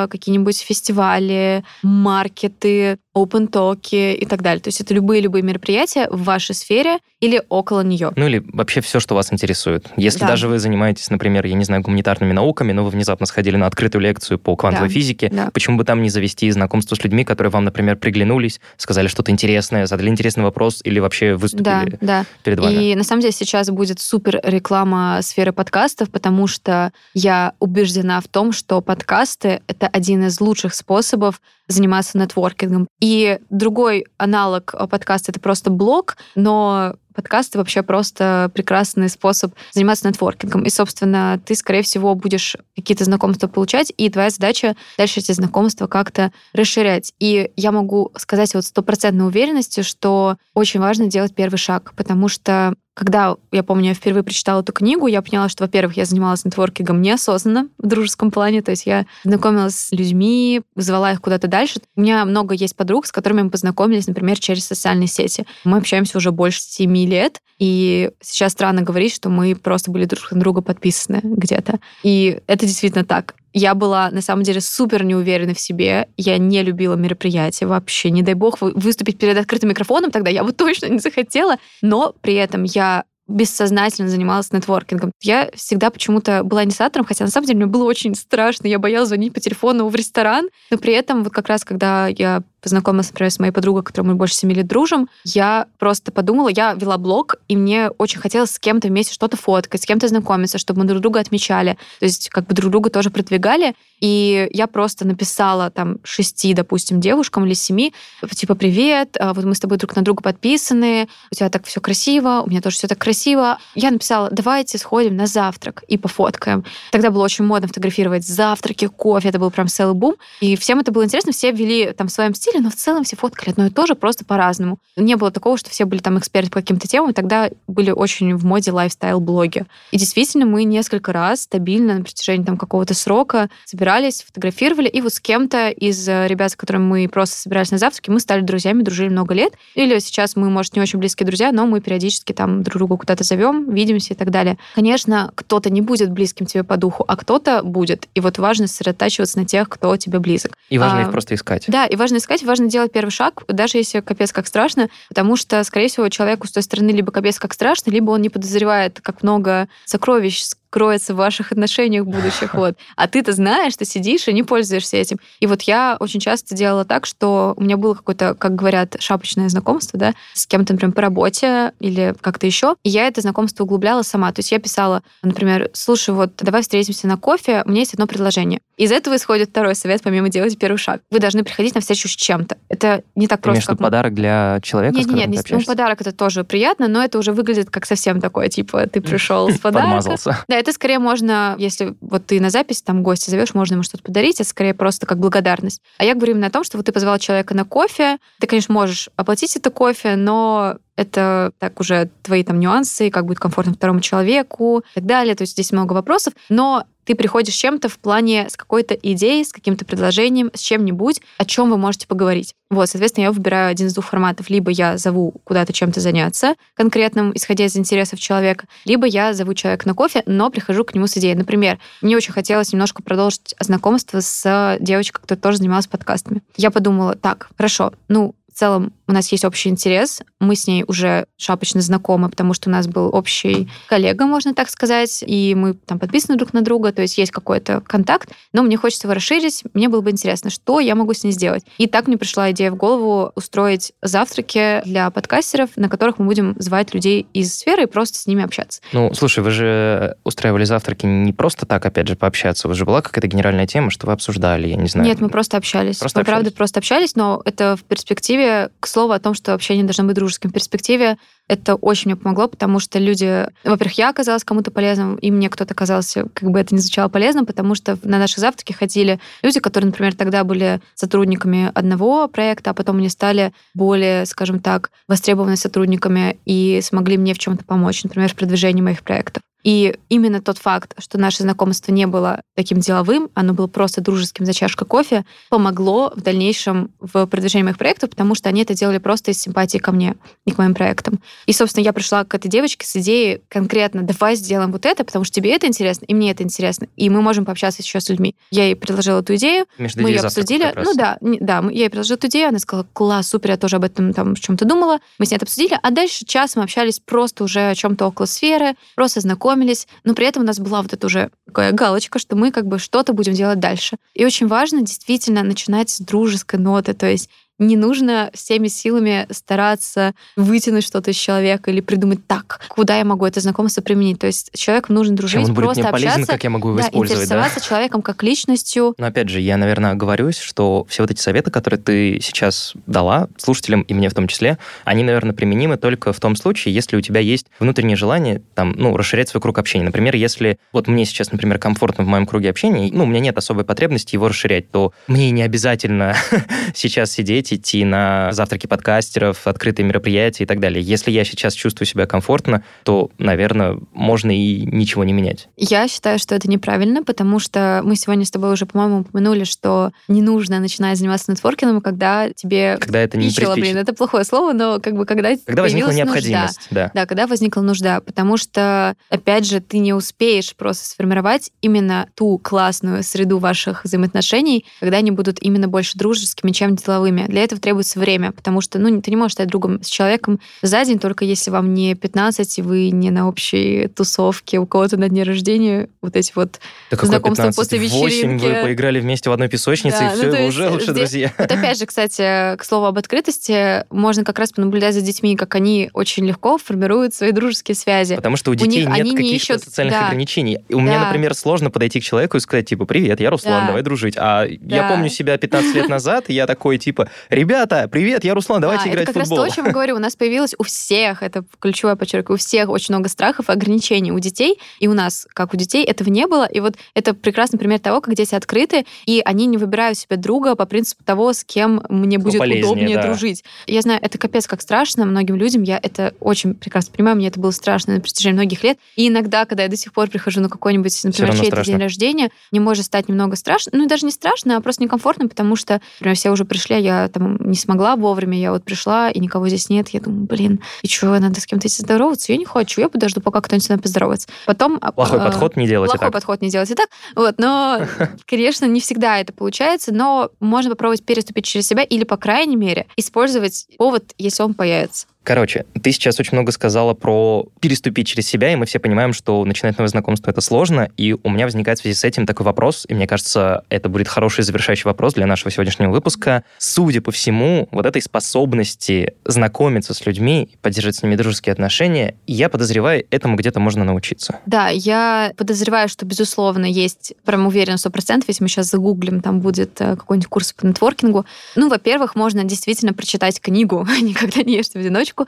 какие-нибудь фестивали, маркеты, open токи и так далее. То есть это любые-любые мероприятия в вашей сфере или около нее. Ну или вообще все, что вас интересует. Если да. даже вы занимаетесь, например, я не знаю, гуманитарными науками, но вы внезапно сходили на открытую лекцию по квантовой да. физике, да. почему бы там не завести знакомство с людьми, которые вам, например, приглянулись, сказали что-то интересное, задали интересный вопрос или вообще выступили да, да. перед вами? И на самом деле сейчас будет супер реклама сферы подкастов, потому что я убеждена в том, что подкасты — это один из лучших способов заниматься нетворкингом. И другой аналог подкаста — это просто блог, но подкасты вообще просто прекрасный способ заниматься нетворкингом. И, собственно, ты, скорее всего, будешь какие-то знакомства получать, и твоя задача дальше эти знакомства как-то расширять. И я могу сказать вот стопроцентной уверенностью, что очень важно делать первый шаг, потому что когда, я помню, я впервые прочитала эту книгу, я поняла, что, во-первых, я занималась нетворкингом неосознанно в дружеском плане, то есть я знакомилась с людьми, звала их куда-то дальше. У меня много есть подруг, с которыми мы познакомились, например, через социальные сети. Мы общаемся уже больше семи лет, и сейчас странно говорить, что мы просто были друг на друга подписаны где-то. И это действительно так. Я была, на самом деле, супер неуверена в себе. Я не любила мероприятия вообще. Не дай бог выступить перед открытым микрофоном, тогда я бы точно не захотела. Но при этом я бессознательно занималась нетворкингом. Я всегда почему-то была инициатором, хотя на самом деле мне было очень страшно. Я боялась звонить по телефону в ресторан, но при этом вот как раз, когда я познакомилась, например, с моей подругой, которой мы больше семи лет дружим, я просто подумала, я вела блог, и мне очень хотелось с кем-то вместе что-то фоткать, с кем-то знакомиться, чтобы мы друг друга отмечали. То есть как бы друг друга тоже продвигали. И я просто написала там шести, допустим, девушкам или семи, типа, привет, а, вот мы с тобой друг на друга подписаны, у тебя так все красиво, у меня тоже все так красиво. Я написала, давайте сходим на завтрак и пофоткаем. Тогда было очень модно фотографировать завтраки, кофе, это был прям целый бум. И всем это было интересно, все вели там в своем стиле стиле, но в целом все фоткали одно и то же, просто по-разному. Не было такого, что все были там эксперты по каким-то темам, тогда были очень в моде лайфстайл-блоги. И действительно, мы несколько раз стабильно на протяжении там какого-то срока собирались, фотографировали, и вот с кем-то из э, ребят, с которыми мы просто собирались на завтраки, мы стали друзьями, дружили много лет. Или сейчас мы, может, не очень близкие друзья, но мы периодически там друг друга куда-то зовем, видимся и так далее. Конечно, кто-то не будет близким тебе по духу, а кто-то будет. И вот важно сосредотачиваться на тех, кто тебе близок. И важно а, их просто искать. Да, и важно искать, важно делать первый шаг, даже если капец как страшно, потому что, скорее всего, человеку с той стороны либо капец как страшно, либо он не подозревает, как много сокровищ кроется в ваших отношениях будущих. Вот. А ты-то знаешь, ты сидишь и не пользуешься этим. И вот я очень часто делала так, что у меня было какое-то, как говорят, шапочное знакомство, да, с кем-то, например, по работе или как-то еще. И я это знакомство углубляла сама. То есть я писала, например, слушай, вот давай встретимся на кофе, у меня есть одно предложение. Из этого исходит второй совет, помимо делать первый шаг. Вы должны приходить на встречу с чем-то. Это не так просто. Конечно, как... подарок для человека, нет, нет, нет, ну, подарок это тоже приятно, но это уже выглядит как совсем такое, типа, ты пришел с подарком. Подмазался. Да, это скорее можно, если вот ты на запись там гостя зовешь, можно ему что-то подарить, это скорее просто как благодарность. А я говорю именно о том, что вот ты позвал человека на кофе, ты, конечно, можешь оплатить это кофе, но это так уже твои там нюансы, как будет комфортно второму человеку и так далее. То есть здесь много вопросов. Но ты приходишь чем-то в плане с какой-то идеей, с каким-то предложением, с чем-нибудь, о чем вы можете поговорить. Вот, соответственно, я выбираю один из двух форматов. Либо я зову куда-то чем-то заняться конкретным, исходя из интересов человека, либо я зову человека на кофе, но прихожу к нему с идеей. Например, мне очень хотелось немножко продолжить знакомство с девочкой, которая тоже занималась подкастами. Я подумала, так, хорошо, ну, целом у нас есть общий интерес. Мы с ней уже шапочно знакомы, потому что у нас был общий коллега, можно так сказать, и мы там подписаны друг на друга, то есть есть какой-то контакт, но мне хочется его расширить, мне было бы интересно, что я могу с ней сделать. И так мне пришла идея в голову устроить завтраки для подкастеров, на которых мы будем звать людей из сферы и просто с ними общаться. Ну, слушай, вы же устраивали завтраки не просто так, опять же, пообщаться. У вас же была какая-то генеральная тема, что вы обсуждали, я не знаю. Нет, мы просто общались. Просто мы, общались. правда, просто общались, но это в перспективе к слову о том, что общение должно быть в перспективе, это очень мне помогло, потому что люди... Во-первых, я оказалась кому-то полезным, и мне кто-то оказался, как бы это ни звучало, полезным, потому что на наши завтраки ходили люди, которые, например, тогда были сотрудниками одного проекта, а потом они стали более, скажем так, востребованными сотрудниками и смогли мне в чем-то помочь, например, в продвижении моих проектов. И именно тот факт, что наше знакомство не было таким деловым, оно было просто дружеским за чашкой кофе, помогло в дальнейшем в продвижении моих проектов, потому что они это делали просто из симпатии ко мне и к моим проектам. И, собственно, я пришла к этой девочке с идеей конкретно, давай сделаем вот это, потому что тебе это интересно, и мне это интересно, и мы можем пообщаться еще с людьми. Я ей предложила эту идею, Между мы ее обсудили. Ну да, не- да, я ей предложила эту идею, она сказала, класс, супер, я тоже об этом там в чем-то думала. Мы с ней это обсудили, а дальше час мы общались просто уже о чем-то около сферы, просто знакомились, но при этом у нас была вот эта уже такая галочка, что мы как бы что-то будем делать дальше. И очень важно действительно начинать с дружеской ноты, то есть не нужно всеми силами стараться вытянуть что-то из человека или придумать так, куда я могу это знакомство применить. То есть человеку нужно дружить, Чем он будет просто мне полезен, общаться, как я могу его да, использовать, да? интересоваться человеком как личностью, Но опять же, я, наверное, оговорюсь, что все вот эти советы, которые ты сейчас дала слушателям и мне в том числе, они, наверное, применимы только в том случае, если у тебя есть внутреннее желание там, ну, расширять свой круг общения. Например, если вот мне сейчас, например, комфортно в моем круге общения, ну, у меня нет особой потребности его расширять, то мне не обязательно сейчас сидеть, идти на завтраки подкастеров, открытые мероприятия и так далее. Если я сейчас чувствую себя комфортно, то, наверное, можно и ничего не менять. Я считаю, что это неправильно, потому что мы сегодня с тобой уже, по-моему, упомянули, что не нужно начинать заниматься нетворкингом, когда тебе Когда это не пищело, блин, это плохое слово, но как бы когда Когда возникла появилась нужда. необходимость, да. Да, когда возникла нужда, потому что, опять же, ты не успеешь просто сформировать именно ту классную среду ваших взаимоотношений, когда они будут именно больше дружескими, чем деловыми. Для этого требуется время, потому что, ну, ты не можешь стать другом с человеком за день, только если вам не 15, и вы не на общей тусовке, у кого-то на дне рождения, вот эти вот Да 15? после вечеринки. вы поиграли вместе в одной песочнице, Да, и ну, все, то вы уже лучше здесь- друзья. Вот опять же, кстати, к слову об открытости, можно как раз понаблюдать за детьми, как они очень легко формируют свои дружеские связи. Потому что у них детей нет они не каких-то ищут- социальных да. ограничений. У меня, Да. например, сложно подойти к человеку и сказать, типа, привет, я Руслан, Да. давай дружить. А я Да. помню себя 15 лет назад, и я такой, типа, ребята, привет, я Руслан, давайте Да, играть это в как футбол. раз то, о чем я говорю. У нас появилось у всех, это ключевое подчеркиваю, у всех очень много страхов и ограничений у детей, и у нас, как у детей, этого не было. И вот это прекрасный пример того, как дети открыты, и они не выбирают себе друга по принципу того, с кем мне будет полезнее, удобнее да. дружить. Я знаю, это капец как страшно многим людям, я это очень прекрасно понимаю, мне это было страшно на протяжении многих лет. И иногда, когда я до сих пор прихожу на какой-нибудь, например, чей-то день рождения, мне может стать немного страшно, ну даже не страшно, а просто некомфортно, потому что, например, все уже пришли, а я там не смогла вовремя, я вот пришла, и никого здесь нет, я думаю, блин, и что, надо с кем-то идти здороваться? Я не хочу, я подожду, пока кто-нибудь со мной поздоровается. Потом... Плохой э, подход не делайте Плохой так. подход не делайте так. Вот, но, конечно, не всегда это получается, но можно попробовать переступить через себя или, по крайней мере, использовать повод, если он появится. Короче, ты сейчас очень много сказала про переступить через себя, и мы все понимаем, что начинать новое знакомство это сложно, и у меня возникает в связи с этим такой вопрос, и мне кажется, это будет хороший завершающий вопрос для нашего сегодняшнего выпуска. Судя по всему, вот этой способности знакомиться с людьми, поддерживать с ними дружеские отношения, я подозреваю, этому где-то можно научиться. Да, я подозреваю, что, безусловно, есть, прям сто процентов, если мы сейчас загуглим, там будет э, какой-нибудь курс по нетворкингу. Ну, во-первых, можно действительно прочитать книгу «Никогда не ешьте в одиночку», ссылочку.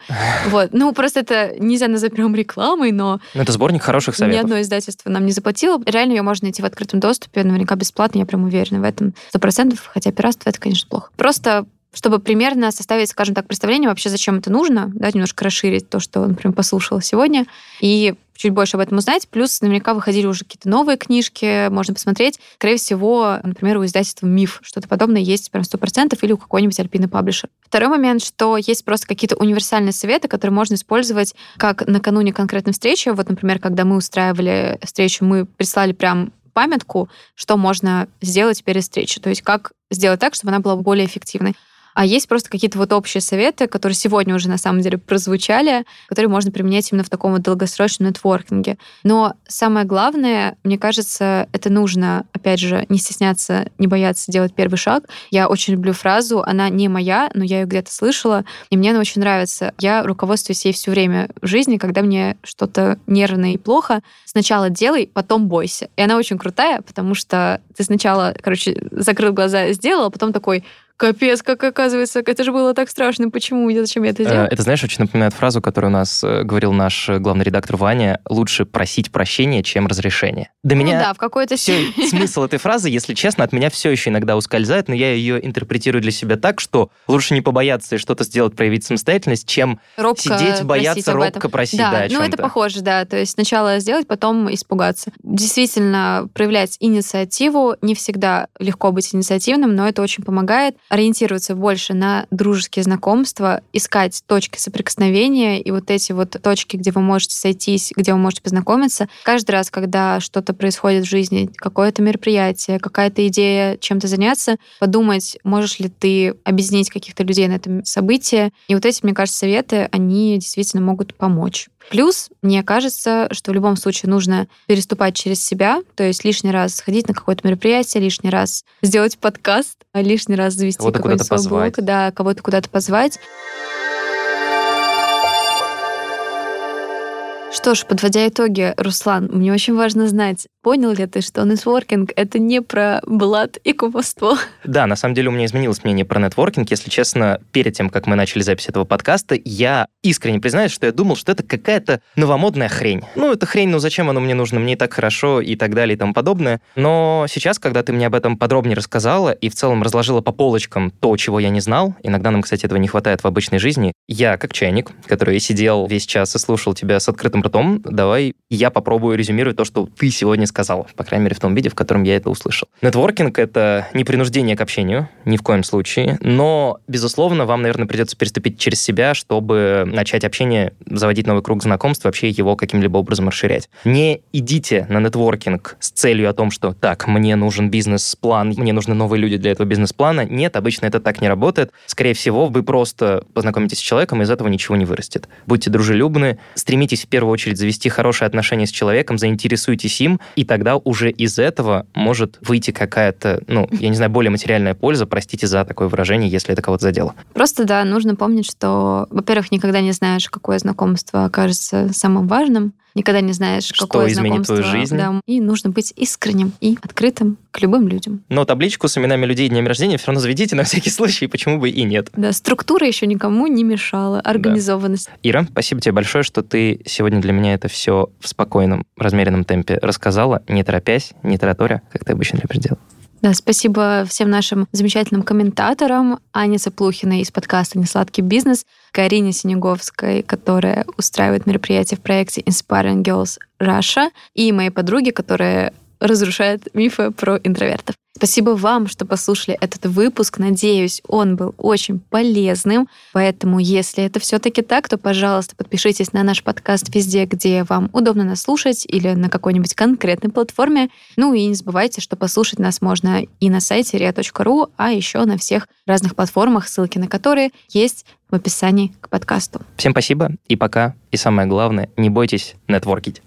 Вот. Ну, просто это нельзя назвать прям рекламой, но... Ну, это сборник хороших советов. Ни одно издательство нам не заплатило. Реально ее можно найти в открытом доступе, наверняка бесплатно, я прям уверена в этом. Сто процентов, хотя пиратство это, конечно, плохо. Просто чтобы примерно составить, скажем так, представление вообще, зачем это нужно, да, немножко расширить то, что он прям послушал сегодня, и чуть больше об этом узнать. Плюс наверняка выходили уже какие-то новые книжки, можно посмотреть. Скорее всего, например, у издательства «Миф» что-то подобное есть прям 100% или у какой-нибудь альпины паблишер. Второй момент, что есть просто какие-то универсальные советы, которые можно использовать как накануне конкретной встречи. Вот, например, когда мы устраивали встречу, мы прислали прям памятку, что можно сделать перед встречей. То есть как сделать так, чтобы она была более эффективной. А есть просто какие-то вот общие советы, которые сегодня уже на самом деле прозвучали, которые можно применять именно в таком вот долгосрочном нетворкинге. Но самое главное, мне кажется, это нужно, опять же, не стесняться, не бояться делать первый шаг. Я очень люблю фразу, она не моя, но я ее где-то слышала, и мне она очень нравится. Я руководствуюсь ей все время в жизни, когда мне что-то нервно и плохо. Сначала делай, потом бойся. И она очень крутая, потому что ты сначала, короче, закрыл глаза, сделал, а потом такой, Капец, как оказывается, это же было так страшно. Почему? и Зачем я это делал? Это, знаешь, очень напоминает фразу, которую у нас э, говорил наш главный редактор Ваня. Лучше просить прощения, чем разрешения. До ну, меня да, в какой-то все, смысл этой фразы, если честно, от меня все еще иногда ускользает, но я ее интерпретирую для себя так, что лучше не побояться и что-то сделать, проявить самостоятельность, чем робко сидеть, бояться, робко просить. Да, да ну это похоже, да. То есть сначала сделать, потом испугаться. Действительно, проявлять инициативу. Не всегда легко быть инициативным, но это очень помогает ориентироваться больше на дружеские знакомства, искать точки соприкосновения и вот эти вот точки, где вы можете сойтись, где вы можете познакомиться. Каждый раз, когда что-то происходит в жизни, какое-то мероприятие, какая-то идея чем-то заняться, подумать, можешь ли ты объединить каких-то людей на этом событии. И вот эти, мне кажется, советы, они действительно могут помочь. Плюс, мне кажется, что в любом случае нужно переступать через себя, то есть лишний раз сходить на какое-то мероприятие, лишний раз сделать подкаст, лишний раз завести какой-то свой блог, да, кого-то куда-то позвать. Что ж, подводя итоги, Руслан, мне очень важно знать, понял ли ты, что нетворкинг — это не про блат и кумовство? Да, на самом деле у меня изменилось мнение про нетворкинг. Если честно, перед тем, как мы начали запись этого подкаста, я искренне признаюсь, что я думал, что это какая-то новомодная хрень. Ну, это хрень, ну зачем оно мне нужно? Мне и так хорошо и так далее и тому подобное. Но сейчас, когда ты мне об этом подробнее рассказала и в целом разложила по полочкам то, чего я не знал, иногда нам, кстати, этого не хватает в обычной жизни, я, как чайник, который сидел весь час и слушал тебя с открытым ртом, давай я попробую резюмировать то, что ты сегодня сказал, по крайней мере, в том виде, в котором я это услышал. Нетворкинг — это не принуждение к общению, ни в коем случае, но, безусловно, вам, наверное, придется переступить через себя, чтобы начать общение, заводить новый круг знакомств, вообще его каким-либо образом расширять. Не идите на нетворкинг с целью о том, что так, мне нужен бизнес-план, мне нужны новые люди для этого бизнес-плана. Нет, обычно это так не работает. Скорее всего, вы просто познакомитесь с человеком, и из этого ничего не вырастет. Будьте дружелюбны, стремитесь в первую очередь завести хорошие отношения с человеком, заинтересуйтесь им, тогда уже из этого может выйти какая-то, ну, я не знаю, более материальная польза, простите за такое выражение, если это кого-то задело. Просто, да, нужно помнить, что, во-первых, никогда не знаешь, какое знакомство окажется самым важным, никогда не знаешь, что какое изменит твою жизнь. Да, и нужно быть искренним и открытым к любым людям. Но табличку с именами людей и днями рождения все равно заведите на всякий случай, почему бы и нет. Да, структура еще никому не мешала, организованность. Да. Ира, спасибо тебе большое, что ты сегодня для меня это все в спокойном, размеренном темпе рассказала, не торопясь, не тараторя, как ты обычно любишь делать. Да, спасибо всем нашим замечательным комментаторам. Ане Цеплухиной из подкаста «Несладкий бизнес», Карине Синеговской, которая устраивает мероприятие в проекте Inspiring Girls Russia, и моей подруге, которая разрушает мифы про интровертов. Спасибо вам, что послушали этот выпуск. Надеюсь, он был очень полезным. Поэтому, если это все-таки так, то, пожалуйста, подпишитесь на наш подкаст везде, где вам удобно нас слушать или на какой-нибудь конкретной платформе. Ну и не забывайте, что послушать нас можно и на сайте ria.ru, а еще на всех разных платформах, ссылки на которые есть в описании к подкасту. Всем спасибо и пока. И самое главное, не бойтесь нетворкить.